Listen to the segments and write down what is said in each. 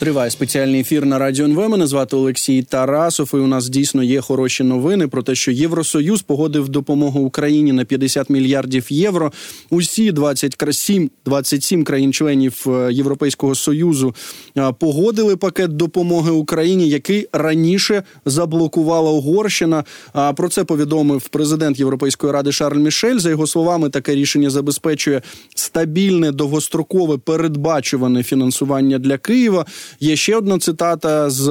Триває спеціальний ефір на радіо НВ. Мене звати Олексій Тарасов. І у нас дійсно є хороші новини про те, що Євросоюз погодив допомогу Україні на 50 мільярдів євро. Усі 27, 27 країн-членів е, Європейського союзу е, погодили пакет допомоги Україні, який раніше заблокувала Угорщина. А про це повідомив президент Європейської ради Шарль Мішель. За його словами, таке рішення забезпечує стабільне довгострокове передбачуване фінансування для Києва. Є ще одна цитата з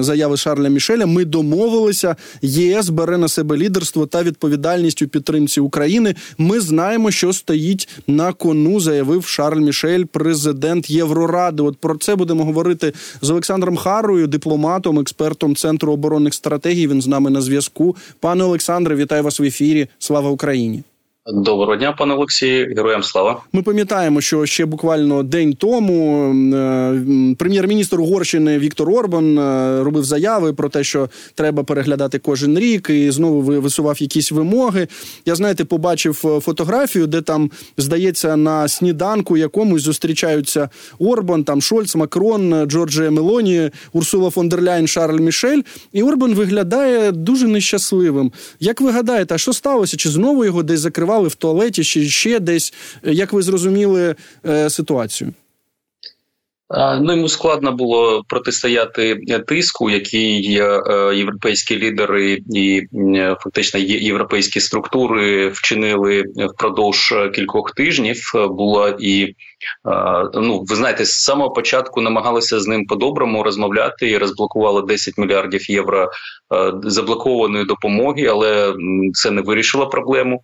заяви Шарля Мішеля. Ми домовилися. ЄС бере на себе лідерство та відповідальність у підтримці України. Ми знаємо, що стоїть на кону, заявив Шарль Мішель, президент Євроради. От про це будемо говорити з Олександром Харою, дипломатом, експертом центру оборонних стратегій. Він з нами на зв'язку. Пане Олександре, вітаю вас в ефірі. Слава Україні. Доброго дня, пане Олексію, героям слава. Ми пам'ятаємо, що ще буквально день тому е, прем'єр-міністр Угорщини Віктор Орбан е, робив заяви про те, що треба переглядати кожен рік, і знову висував якісь вимоги. Я знаєте, побачив е, фотографію, де там здається на сніданку якомусь зустрічаються Орбан, там Шольц, Макрон, Джорджія Мелоні, Урсула фон дер Ляйн, Шарль Мішель. І Орбан виглядає дуже нещасливим. Як ви гадаєте, а що сталося? Чи знову його десь закривали? Працювали в туалеті чи ще десь. Як ви зрозуміли е, ситуацію? Ну йому складно було протистояти тиску, який е, європейські лідери і фактично європейські структури вчинили впродовж кількох тижнів. Була і ну ви знаєте, з самого початку намагалися з ним по-доброму розмовляти і розблокували 10 мільярдів євро е, заблокованої допомоги, але це не вирішило проблему.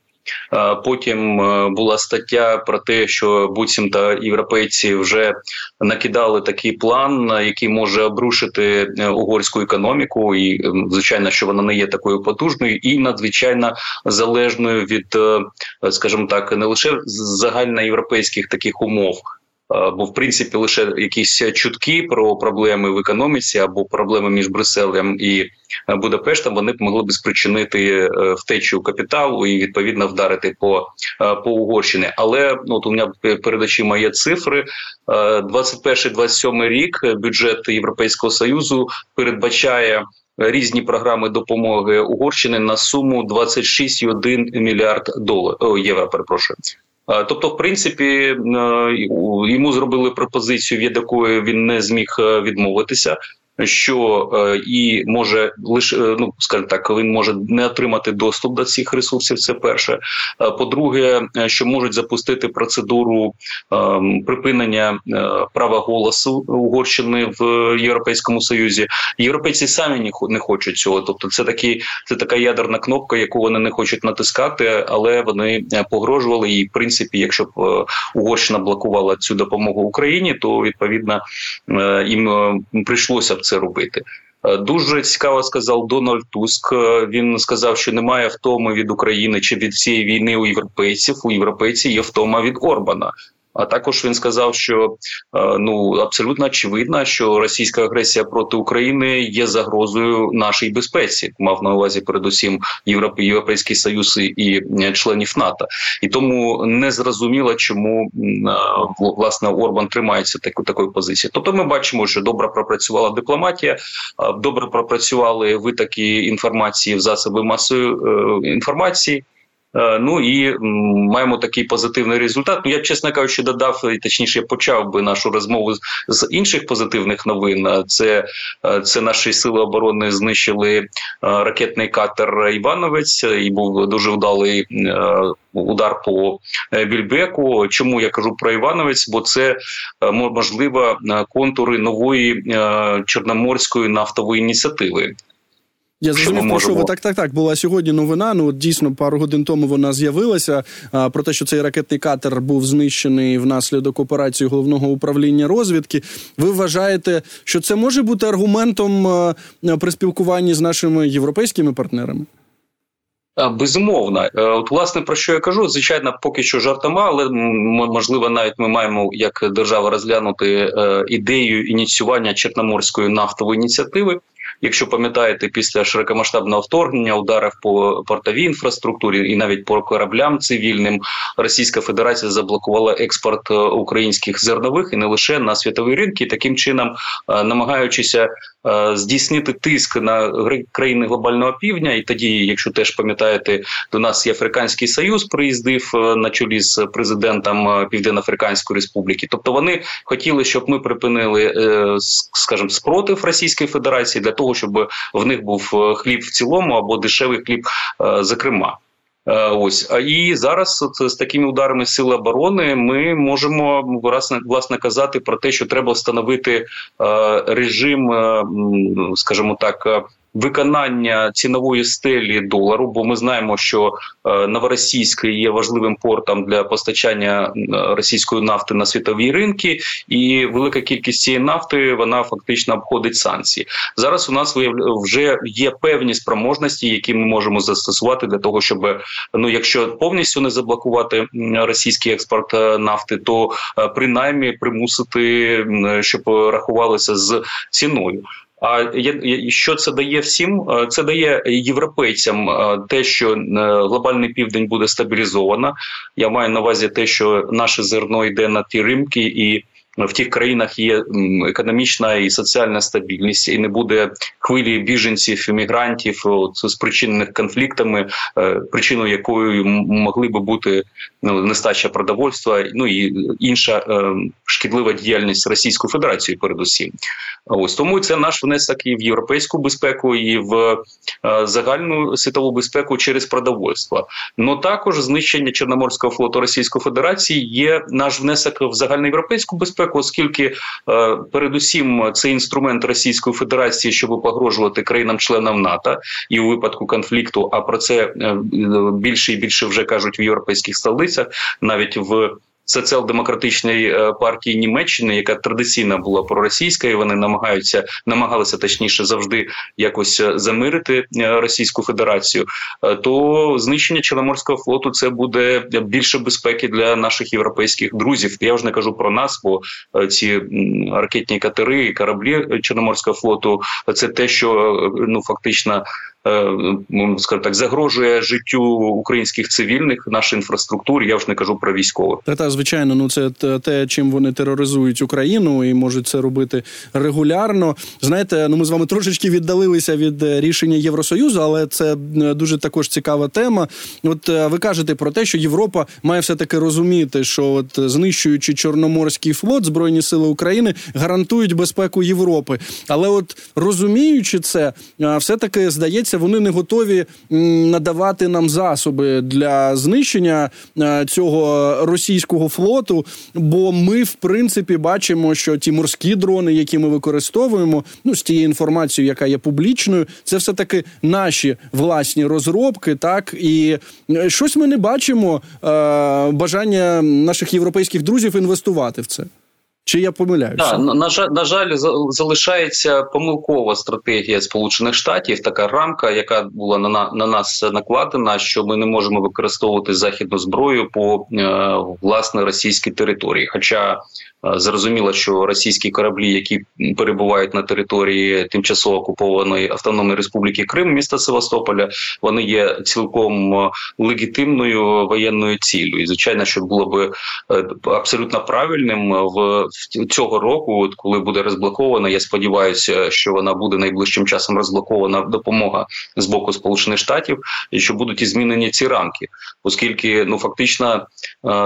Потім е, була стаття про те, що буцімто європейці вже накидали такий план, який може обрушити е, угорську економіку, і звичайно, що вона не є такою потужною і надзвичайно залежною від, е, скажімо так, не лише загальноєвропейських таких умов. Бо в принципі лише якісь чутки про проблеми в економіці або проблеми між Брюсселем і Е, Будапештом, вони б могли б спричинити е, втечу капіталу і відповідно вдарити по е, по Угорщині. Але ну от у мене перед очима є цифри. 21-27 рік бюджет Європейського союзу передбачає. Різні програми допомоги Угорщини на суму 26,1 мільярд доларів євро. Перепрошую. Тобто, в принципі, йому зробили пропозицію, від якої він не зміг відмовитися що е, і може лише е, ну скажімо так, він може не отримати доступ до цих ресурсів. Це перше. Е, по-друге, що можуть запустити процедуру припинення права голосу Угорщини в Європейському Союзі. Європейці самі не хочуть цього. Тобто, це такі це така ядерна кнопка, яку вони не хочуть натискати, але вони погрожували. І в принципі, якщо б Угорщина блокувала цю допомогу Україні, то відповідно їм прийшлося б це робити. Е, дуже цікаво сказав Дональд Туск. Е, він сказав, що немає втоми від України чи від всієї війни у європейців. У європейців є втома від Орбана. А також він сказав, що е, ну абсолютно очевидно, що російська агресія проти України є загрозою нашій безпеці. Мав на увазі передусім Європейський Союз і членів НАТО, і тому не зрозуміло, чому е, власне Орбан тримається таку такої позиції. Тобто, ми бачимо, що добре пропрацювала дипломатія, е, добре пропрацювали витоки інформації в засоби масової інформації. Е, ну і маємо такий позитивний результат. Ну я б чесно кажучи, додав точніше почав би нашу розмову з інших позитивних новин. Це е, це наші сили оборони знищили е, ракетний катер Івановець, і був дуже вдалий удар по Більбеку. Чому я кажу про Івановець? Бо це можливо контури нової чорноморської нафтової ініціативи. Я зрозумів, про що ви так, так, так. Була сьогодні новина. Ну от дійсно пару годин тому вона з'явилася. А, про те, що цей ракетний катер був знищений внаслідок операції головного управління розвідки. Ви вважаєте, що це може бути аргументом а, при спілкуванні з нашими європейськими партнерами? Безумовно, е, от власне про що я кажу, звичайно, поки що жартома, але можливо, навіть ми маємо як держава розглянути е, ідею ініціювання Чорноморської нафтової ініціативи. Якщо пам'ятаєте, після широкомасштабного вторгнення ударів по портовій інфраструктурі і навіть по кораблям цивільним, Російська Федерація заблокувала експорт українських зернових і не лише на світові ринки, таким чином намагаючися здійснити тиск на країни глобального півдня. І тоді, якщо теж пам'ятаєте, до нас і Африканський Союз приїздив на чолі з президентом Південно-Африканської Республіки. Тобто вони хотіли, щоб ми припинили, е, скажімо, спротив Російської Федерації для того, щоб в них був е, хліб в цілому або дешевий хліб, е, зокрема. Ось. І зараз з такими ударами сили оборони ми можемо власне власне казати про те, що треба встановити е, режим, е, скажімо так, виконання цінової стелі долару, бо ми знаємо, що е, Новоросійськ є важливим портом для постачання російської нафти на світові ринки, і велика кількість цієї нафти вона фактично обходить санкції. Зараз у нас вже є певні спроможності, які ми можемо застосувати для того, щоб ну, якщо повністю не заблокувати російський експорт е, нафти, то е, принаймні примусити, щоб рахувалися з ціною. А що це дає всім? Е, це дає європейцям е, те, що е, глобальний південь буде стабілізовано. Я маю на увазі те, що наше зерно йде на ті ринки і в тих країнах є економічна і соціальна стабільність, і не буде хвилі біженців, іммігрантів спричинених конфліктами, е, причиною якої могли би бути ну, нестача продовольства, ну і інша е, шкідлива діяльність Російської Федерації, передусім. Ось тому це наш внесок і в європейську безпеку, і в е, загальну світову безпеку через продовольство. Ну також знищення Чорноморського флоту Російської Федерації є наш внесок в загальноєвропейську безпеку безпеку, оскільки е, передусім це інструмент Російської Федерації, щоб погрожувати країнам-членам НАТО і у випадку конфлікту. А про це е, більше і більше вже кажуть в європейських столицях, навіть в соціал-демократичної е, партії Німеччини, яка традиційно була проросійська, і вони намагаються намагалися точніше завжди якось е, замирити е, Російську Федерацію. То знищення Чорноморського флоту це буде більше безпеки для наших європейських друзів. Я вже не кажу про нас, бо ці ракетні катери і кораблі Чорноморського флоту це те, що ну фактично скажімо так, загрожує життю українських цивільних, нашій інфраструктурі. Я вже не кажу про військових. Та та звичайно, ну це те, чим вони тероризують Україну і можуть це робити регулярно. Знаєте, ну ми з вами трошечки віддалилися від е, рішення Євросоюзу, але це е, дуже також цікава тема. От ви кажете про те, що Європа має все таки розуміти, що от знищуючи Чорноморський флот, збройні сили України гарантують безпеку Європи. Але от розуміючи це, все таки здається вони не готові надавати нам засоби для знищення е, цього російського флоту. Бо ми, в принципі, бачимо, що ті морські дрони, які ми використовуємо, ну з тією інформацією, яка є публічною, це все таки наші власні розробки. Так і е, щось ми не бачимо е, бажання наших європейських друзів інвестувати в це. Чи я помиляюся? Да, на жаль, на жаль, залишається помилкова стратегія Сполучених Штатів, така рамка, яка була на на нас накладена, що ми не можемо використовувати західну зброю по е, власне російській території. Хоча зрозуміло, що російські кораблі, які перебувають на території тимчасово окупованої автономної республіки Крим, міста Севастополя, вони є цілком е, легітимною воєнною ціллю. І звичайно, що було би е, абсолютно правильним в цього року, коли буде розблокована. Я сподіваюся, що вона буде найближчим часом розблокована допомога з боку Сполучених Штатів, і що будуть і змінені ці рамки, оскільки ну фактично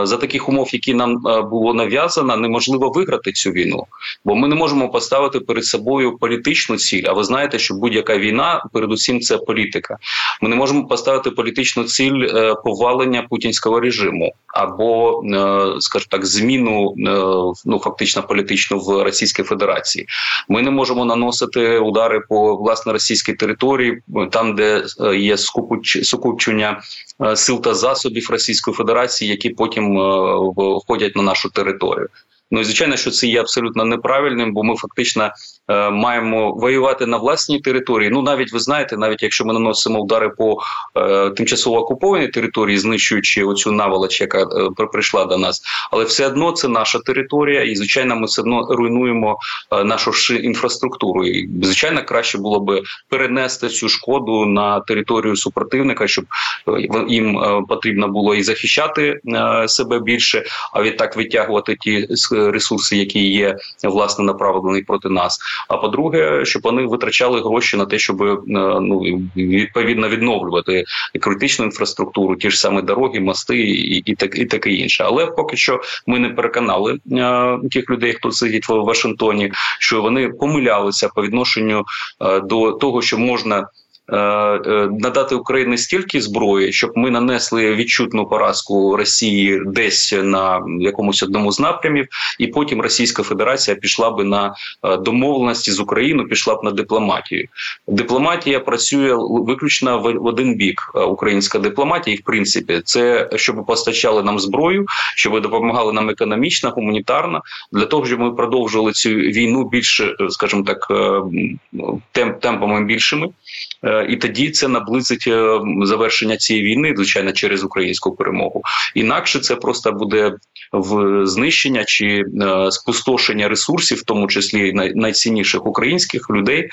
за таких умов, які нам було нав'язано, не неможливо виграти цю війну, бо ми не можемо поставити перед собою політичну ціль. А ви знаєте, що будь-яка війна, передусім, це політика. Ми не можемо поставити політичну ціль е, повалення путінського режиму або, е, скажімо так, зміну е, ну фактично політичну в Російській Федерації. Ми не можемо наносити удари по власне російській території, там де є сукупчення сил та засобів Російської Федерації, які потім входять на нашу територію. Ну і звичайно, що це є абсолютно неправильним, бо ми фактично маємо воювати на власній території. Ну навіть ви знаєте, навіть якщо ми наносимо удари по е, тимчасово окупованій території, знищуючи оцю наволоч, яка е, прийшла до нас, але все одно це наша територія, і звичайно, ми все одно руйнуємо е, нашу інфраструктуру. І звичайно, краще було би перенести цю шкоду на територію супротивника, щоб е, їм е, потрібно було і захищати е, себе більше, а відтак витягувати ті ресурси, які є власне направлені проти нас. А по-друге, щоб вони витрачали гроші на те, щоб е, ну відповідно відновлювати критичну інфраструктуру, ті ж саме дороги, мости і і, так і таке інше. Але поки що ми не переконали а, е, тих людей, хто сидить в Вашингтоні, що вони помилялися по відношенню а, е, до того, що можна. Е, е, надати Україні стільки зброї, щоб ми нанесли відчутну поразку Росії десь на якомусь одному з напрямів, і потім Російська Федерація пішла би на е, домовленості з Україною, пішла б на дипломатію. Дипломатія працює виключно в один бік. Українська дипломатія, і в принципі, це щоб постачали нам зброю, щоб допомагали нам економічно, гуманітарно, для того, щоб ми продовжували цю війну більше, скажімо так, темпами більшими. Е, і тоді це наблизить е, завершення цієї війни, звичайно, через українську перемогу. Інакше це просто буде в знищення чи е, спустошення ресурсів, в тому числі найцінніших українських людей.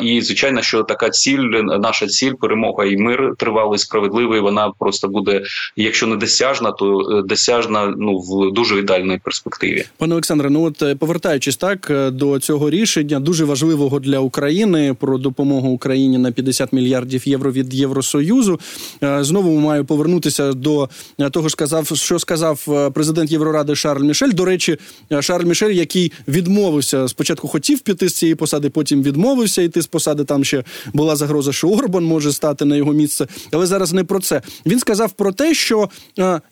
І звичайно, що така ціль, наша ціль, перемога і мир тривалий, справедливий. Вона просто буде, якщо не досяжна, то досяжна ну в дуже ідеальній перспективі. Пане Олександре, ну от повертаючись так до цього рішення, дуже важливого для України про допомогу Україні на 50 мільярдів євро від Євросоюзу. Е, знову маю повернутися до е, того, сказав, що сказав е, президент Євроради Шарль Мішель. До речі, Шарль Мішель, який відмовився спочатку, хотів піти з цієї посади, потім відмовився йти з посади. Там ще була загроза, що Орбан може стати на його місце. Але зараз не про це. Він сказав про те, що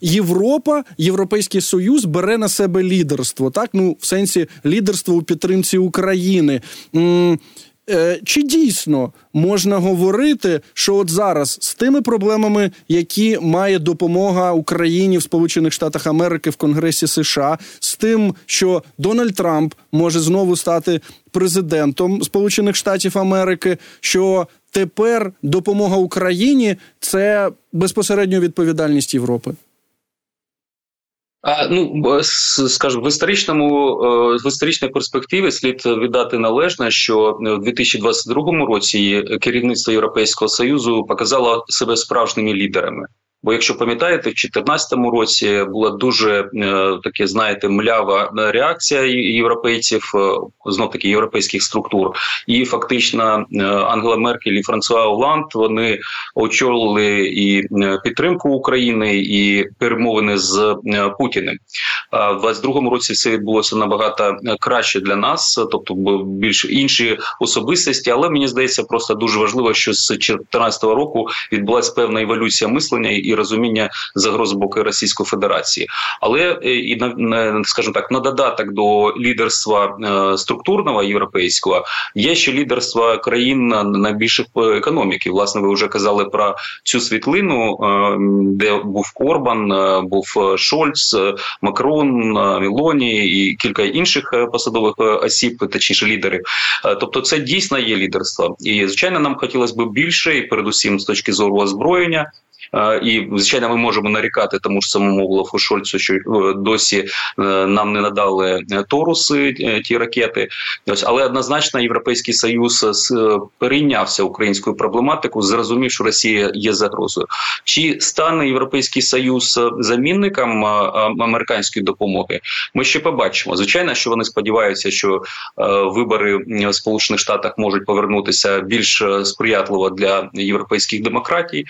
Європа, Європейський Союз бере на себе лідерство. Так, ну в сенсі лідерство у підтримці України. Е, чи дійсно можна говорити, що от зараз з тими проблемами, які має допомога Україні в Сполучених Штатах Америки в Конгресі США, з тим, що Дональд Трамп може знову стати президентом Сполучених Штатів Америки, що тепер допомога Україні це безпосередньо відповідальність Європи? Ну скажу в історичному е, в історичній перспективі слід віддати належне, що в 2022 році керівництво Європейського союзу показало себе справжніми лідерами. Бо, якщо пам'ятаєте, в 2014 році була дуже е, таке, знаєте, млява реакція європейців, е, знов таки європейських структур, і фактично е, Ангела Меркель і Франсуа Оланд вони очолили і підтримку України, і перемовини з Путіним. А в 22-му році все відбулося набагато краще для нас, тобто більш інші особистості. Але мені здається, просто дуже важливо, що з 2014 року відбулася певна еволюція мислення і розуміння загроз боку Російської Федерації, але е, і на скажімо так на додаток до лідерства е, структурного європейського є ще лідерство країн найбільших економіки. Власне, ви вже казали про цю світлину, е, де був Орбан, був Шольц, Макрон, Мілоні і кілька інших посадових осіб, точніше лідерів. Тобто, це дійсно є лідерство, і звичайно, нам хотілося б більше, і передусім з точки зору озброєння. І звичайно, ми можемо нарікати тому ж самому Олафу Шольцу, що е, досі е, нам не надали е, торуси ті ракети. Ось але однозначно європейський союз перейнявся українською проблематикою, зрозумів, що Росія є загрозою. Чи стане європейський союз замінником американської допомоги? Ми ще побачимо. Звичайно, що вони сподіваються, що вибори в Сполучених Штатах можуть повернутися більш сприятливо для європейських демократій.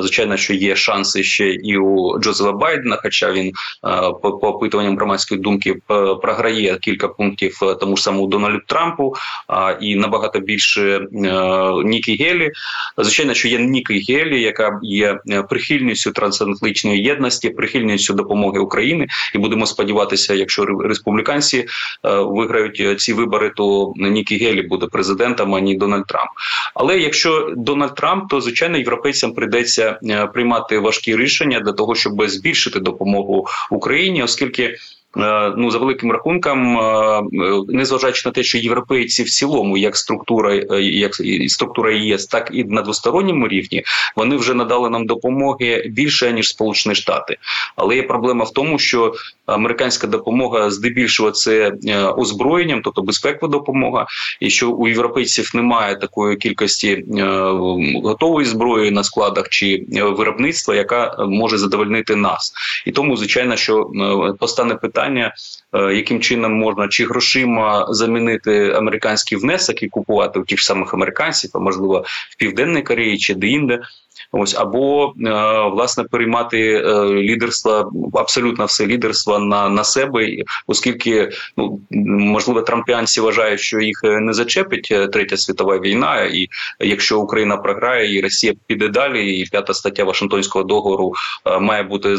Звичайно, що є шанси ще і у Джозефа Байдена, хоча він е, по, опитуванням громадської думки е, програє кілька пунктів е, тому ж самому Дональду Трампу і набагато більше Нікі Гелі. Звичайно, що є Нікі Гелі, яка є прихильністю трансатлантичної єдності, прихильністю допомоги України, і будемо сподіватися, якщо республіканці виграють ці вибори, то Нікі Гелі буде президентом, а не Дональд Трамп. Але якщо Дональд Трамп, то звичайно європейцям прийдеться приймати важкі рішення для того, щоб збільшити допомогу Україні, оскільки Е, ну за великим рахунком, е, незважаючи на те, що європейці в цілому, як структура, е, як структура ЄС, так і на двосторонньому рівні, вони вже надали нам допомоги більше ніж Сполучені Штати. Але є проблема в тому, що американська допомога здебільшого це озброєнням, тобто безпекова допомога, і що у європейців немає такої кількості готової зброї на складах чи виробництва, яка може задовольнити нас, і тому звичайно, що постане питання е, яким чином можна чи грошима замінити американський внесок і купувати у тих самих американців, а можливо в південній Кореї чи де-інде. Ось або е, власне переймати е, лідерство, абсолютно все лідерство на на себе, оскільки ну можливо трампіанці вважають, що їх не зачепить третя світова війна, і якщо Україна програє, і Росія піде далі, і п'ята стаття Вашингтонського договору має бути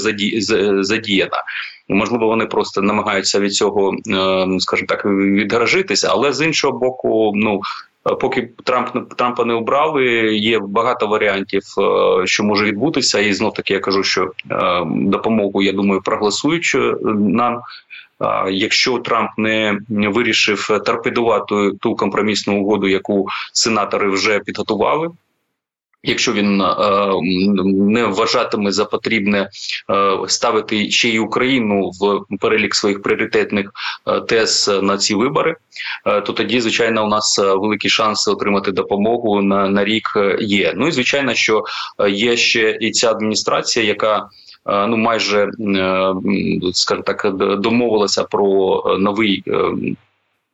задіяна. Можливо, вони просто намагаються від цього, е, скажімо так, відгорожитися, але з іншого боку, ну. Поки Трамп Трампа не обрали, є багато варіантів, е, що може відбутися, і знов таки я кажу, що е, допомогу я думаю проголосують нам. Якщо Трамп не вирішив торпедувати ту компромісну угоду, яку сенатори вже підготували, Якщо він е, не вважатиме за потрібне е, ставити ще й Україну в перелік своїх пріоритетних е, тез на ці вибори, то тоді, звичайно, у нас великі шанси отримати допомогу на, на рік є. Ну і звичайно, що є ще і ця адміністрація, яка ну майже скажімо так домовилася про новий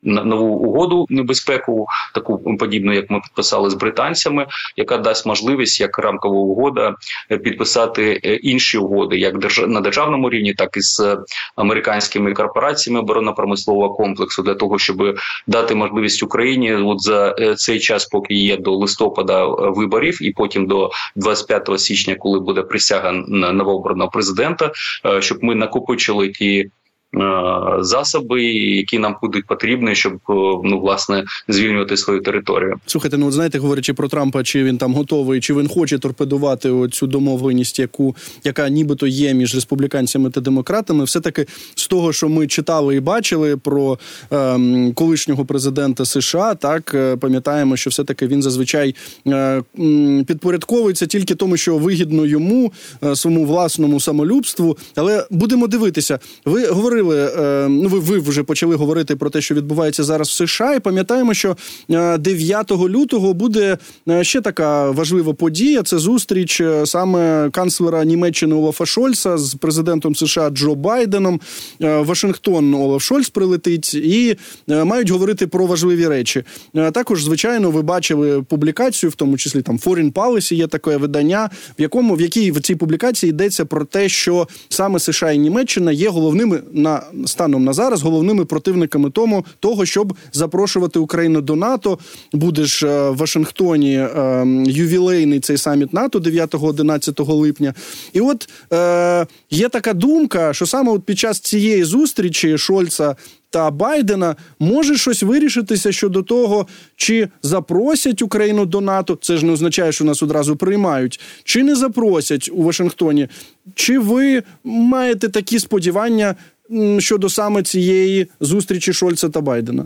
нову угоду небезпеку, таку подібну, як ми підписали з британцями, яка дасть можливість як рамкова угода е, підписати е, інші угоди, як на державному рівні, так і з американськими корпораціями оборонно-промислового комплексу, для того, щоб дати можливість Україні, от за е, цей час, поки є до листопада виборів, і потім до 25 січня, коли буде присяга новообраного президента, щоб ми накопичили ті. Е, засоби, які нам будуть потрібні, щоб е, ну власне звільнювати свою територію. Слухайте, ну от знаєте, говорячи про Трампа, чи він там готовий, чи він хоче торпедувати цю домовленість, яку яка нібито є між республіканцями та демократами, все таки з того, що ми читали і бачили про ем, колишнього президента США, так е, пам'ятаємо, що все таки він зазвичай е, підпорядковується тільки тому, що вигідно йому е, своєму власному самолюбству. Але будемо дивитися, ви говорили говорили. Е, ну, ви ви вже почали говорити про те, що відбувається зараз в США, і пам'ятаємо, що 9 е, лютого буде е, ще така важлива подія. Це зустріч саме канцлера Німеччини Олафа Шольца з президентом США Джо Байденом. Вашингтон Олаф Шольц прилетить і мають говорити про важливі речі. Також, звичайно, ви бачили публікацію, в тому числі там Foreign Policy є таке видання, в якому в якій в цій публікації йдеться про те, що саме США і Німеччина є головними на на станом на зараз головними противниками тому того, щоб запрошувати Україну до НАТО. Буде ж е, в Вашингтоні е, ювілейний цей саміт НАТО 9-11 липня. І от е, є така думка, що саме от під час цієї зустрічі Шольца. Та Байдена може щось вирішитися щодо того, чи запросять Україну до НАТО. Це ж не означає, що нас одразу приймають, чи не запросять у Вашингтоні. Чи ви маєте такі сподівання щодо саме цієї зустрічі Шольца та Байдена?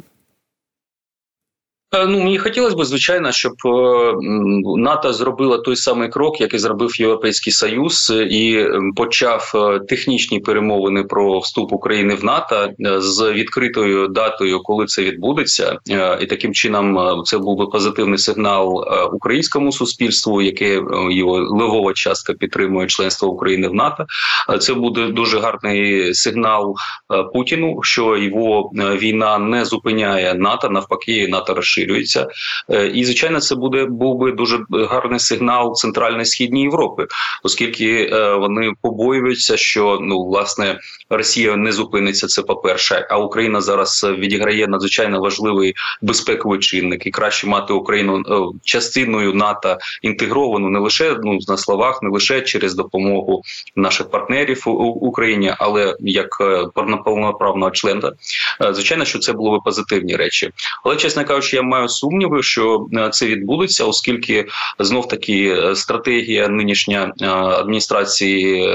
Е, ну мені хотілося б, звичайно, щоб е, НАТО зробила той самий крок, який зробив Європейський Союз, і почав е, технічні перемовини про вступ України в НАТО з відкритою датою, коли це відбудеться, і таким чином це був би позитивний сигнал українському суспільству, яке його левова частка підтримує членство України в НАТО. Це буде дуже гарний сигнал Путіну, що його війна не зупиняє НАТО навпаки, НАТО розширює розширюється, е, і звичайно, це буде був би дуже гарний сигнал центральної східній Європи, оскільки е, вони побоюються, що ну власне Росія не зупиниться. Це по перше, а Україна зараз відіграє надзвичайно важливий безпековий чинник, і краще мати Україну е, частиною НАТО інтегровану не лише ну на словах, не лише через допомогу наших партнерів у Україні, але як повноправного члена. Звичайно, що це були позитивні речі, але чесно кажучи, я маю сумніви, що це відбудеться, оскільки знов таки стратегія нинішня адміністрації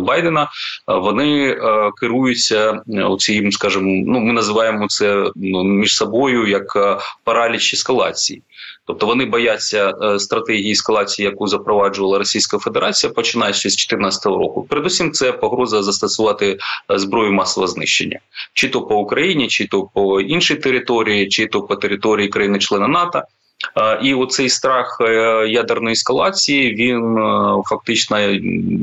Байдена вони керуються цим, скажімо, ну ми називаємо це ну, між собою як параліч ескалації. Тобто вони бояться е, стратегії ескалації, яку запроваджувала Російська Федерація, починаючи з 2014 року. Передусім, це погроза застосувати е, зброю масового знищення, чи то по Україні, чи то по іншій території, чи то по території країни-члена НАТО. І оцей страх е, ядерної ескалації він е, фактично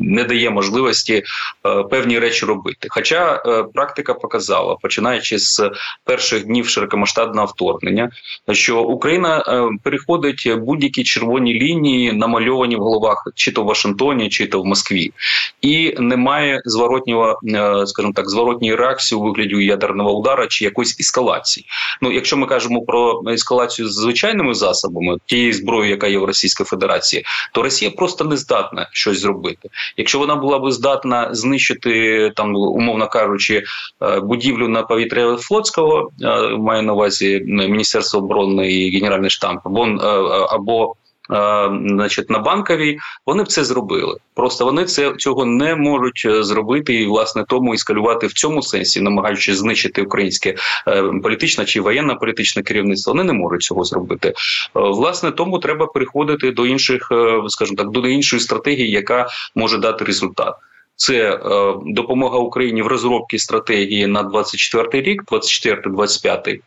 не дає можливості е, певні речі робити. Хоча практика показала, починаючи з перших днів широкомасштабного вторгнення, що Україна переходить будь-які червоні лінії, намальовані в головах, чи то в Вашингтоні, чи то в Москві, і немає зворотнього, скажімо так, зворотньої реакції у вигляді ядерного удара чи якоїсь ескалації. Ну, якщо ми кажемо про ескалацію з звичайними засобами, тієї зброї, яка є в Російській Федерації, то Росія просто не здатна щось зробити. Якщо вона була би здатна знищити там, умовно кажучи, е, будівлю на повітря флотського, е, маю на увазі Міністерство оборони і Генеральний штаб, або е, або значить, на банковій, вони б це зробили. Просто вони це цього не можуть е, зробити, і власне тому іскалювати в цьому сенсі, намагаючись знищити українське е, політичне чи воєнне політичне керівництво. Вони не можуть цього зробити. Е, власне, тому треба переходити до інших, скажімо так, до іншої стратегії, яка може дати результат. Це е, допомога Україні в розробці стратегії на 24 рік, 24-25,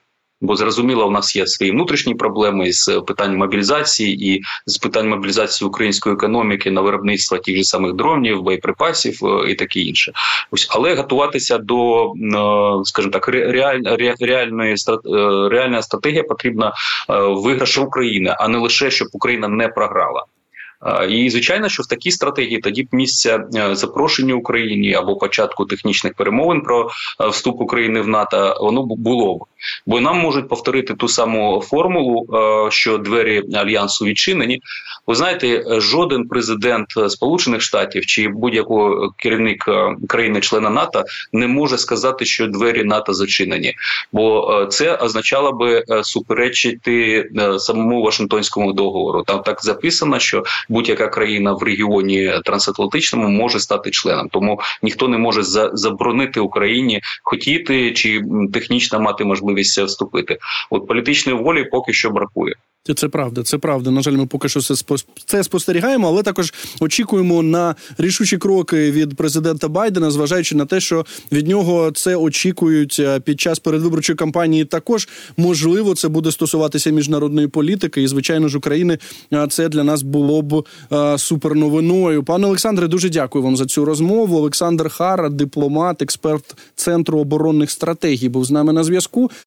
Бо зрозуміло, у нас є свої внутрішні проблеми з питань мобілізації і з питань мобілізації української економіки на виробництво тих же самих дронів, боєприпасів е, і таке інше. Ось але готуватися до, е, скажімо так, реаль, реальної е, реальна стратегія потрібна виграшу України, а не лише щоб Україна не програла. І звичайно, що в такій стратегії тоді б місця е, запрошення Україні або початку технічних перемовин про е, вступ України в НАТО воно було б, бо нам можуть повторити ту саму формулу, е, що двері альянсу відчинені. Ви знаєте, жоден президент Сполучених Штатів чи будь-який керівник країни-члена НАТО не може сказати, що двері НАТО зачинені, бо це означало би суперечити самому Вашингтонському договору. Там так записано, що будь-яка країна в регіоні трансатлантичному може стати членом. Тому ніхто не може заборонити Україні хотіти чи технічно мати можливість вступити. От політичної волі поки що бракує. Це правда, це правда. На жаль, ми поки що це спостерігаємо, але також очікуємо на рішучі кроки від президента Байдена, зважаючи на те, що від нього це очікують е, під час передвиборчої кампанії. Також можливо це буде стосуватися міжнародної політики, і звичайно ж України це для нас було б е, суперновиною. Пане Олександре, дуже дякую вам за цю розмову. Олександр Хара, дипломат, експерт центру оборонних стратегій, був з нами на зв'язку.